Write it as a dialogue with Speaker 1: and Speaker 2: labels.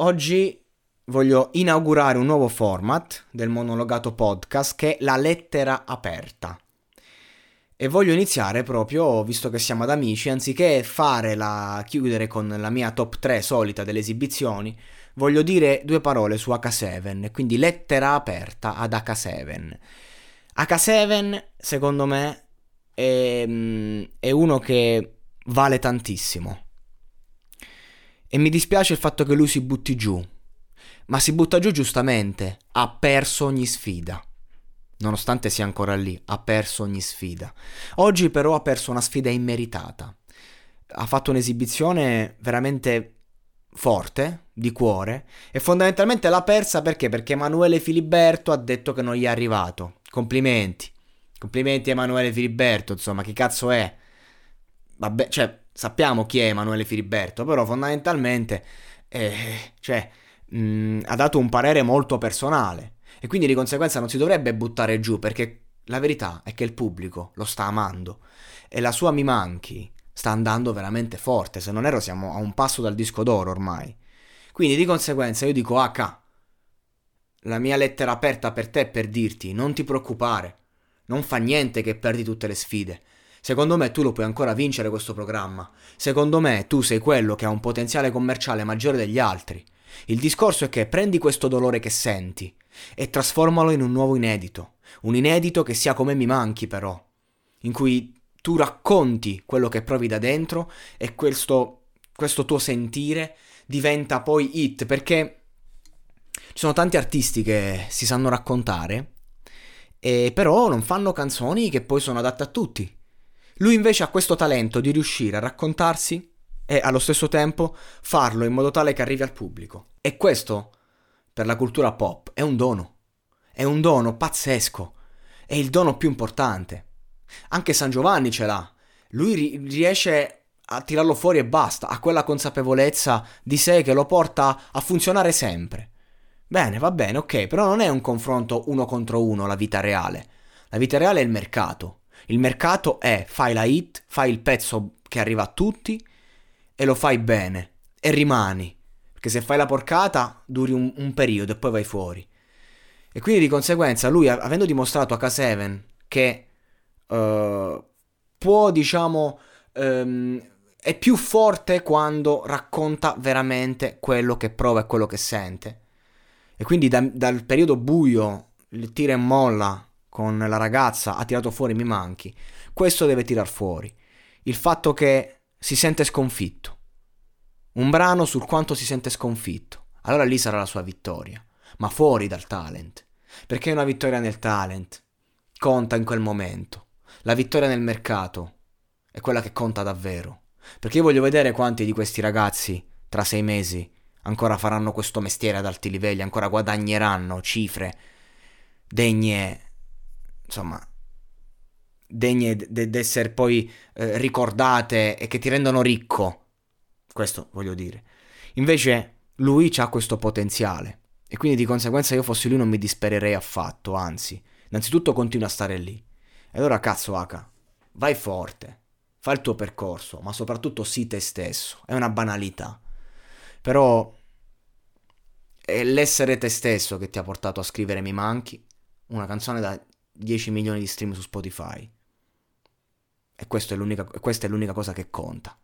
Speaker 1: Oggi voglio inaugurare un nuovo format del monologato podcast che è la lettera aperta. E voglio iniziare proprio, visto che siamo ad amici, anziché fare la chiudere con la mia top 3 solita delle esibizioni, voglio dire due parole su H7, quindi lettera aperta ad H7. H7, secondo me, è, mm, è uno che vale tantissimo. E mi dispiace il fatto che lui si butti giù, ma si butta giù giustamente, ha perso ogni sfida. Nonostante sia ancora lì, ha perso ogni sfida. Oggi però ha perso una sfida immeritata. Ha fatto un'esibizione veramente forte, di cuore, e fondamentalmente l'ha persa perché? Perché Emanuele Filiberto ha detto che non gli è arrivato. Complimenti. Complimenti Emanuele Filiberto, insomma, chi cazzo è? Vabbè, cioè, sappiamo chi è Emanuele Filiberto, però fondamentalmente, eh, cioè, mh, mm, ha dato un parere molto personale e quindi di conseguenza non si dovrebbe buttare giù perché la verità è che il pubblico lo sta amando e la sua Mi Manchi sta andando veramente forte, se non ero siamo a un passo dal disco d'oro ormai. Quindi di conseguenza io dico H, la mia lettera aperta per te per dirti non ti preoccupare, non fa niente che perdi tutte le sfide. Secondo me tu lo puoi ancora vincere questo programma. Secondo me tu sei quello che ha un potenziale commerciale maggiore degli altri. Il discorso è che prendi questo dolore che senti e trasformalo in un nuovo inedito. Un inedito che sia come mi manchi però, in cui tu racconti quello che provi da dentro e questo, questo tuo sentire diventa poi hit perché ci sono tanti artisti che si sanno raccontare e però non fanno canzoni che poi sono adatte a tutti. Lui invece ha questo talento di riuscire a raccontarsi e allo stesso tempo farlo in modo tale che arrivi al pubblico. E questo, per la cultura pop, è un dono. È un dono pazzesco. È il dono più importante. Anche San Giovanni ce l'ha. Lui ri- riesce a tirarlo fuori e basta, ha quella consapevolezza di sé che lo porta a funzionare sempre. Bene, va bene, ok, però non è un confronto uno contro uno la vita reale. La vita reale è il mercato. Il mercato è fai la hit, fai il pezzo che arriva a tutti e lo fai bene e rimani. Perché se fai la porcata duri un, un periodo e poi vai fuori. E quindi di conseguenza lui, avendo dimostrato a K7 che uh, può, diciamo, um, è più forte quando racconta veramente quello che prova e quello che sente. E quindi da, dal periodo buio, il tira e molla con la ragazza, ha tirato fuori mi manchi. Questo deve tirar fuori. Il fatto che si sente sconfitto. Un brano sul quanto si sente sconfitto. Allora lì sarà la sua vittoria, ma fuori dal talent. Perché una vittoria nel talent conta in quel momento. La vittoria nel mercato è quella che conta davvero. Perché io voglio vedere quanti di questi ragazzi tra sei mesi ancora faranno questo mestiere ad alti livelli, ancora guadagneranno cifre degne, insomma, degne d'essere poi eh, ricordate e che ti rendono ricco. Questo voglio dire. Invece lui ha questo potenziale e quindi di conseguenza io fossi lui non mi dispererei affatto, anzi, innanzitutto continua a stare lì. E allora cazzo Aka, vai forte, fai il tuo percorso, ma soprattutto sii te stesso. È una banalità. Però è l'essere te stesso che ti ha portato a scrivere Mi manchi, una canzone da 10 milioni di stream su Spotify. E è questa è l'unica cosa che conta.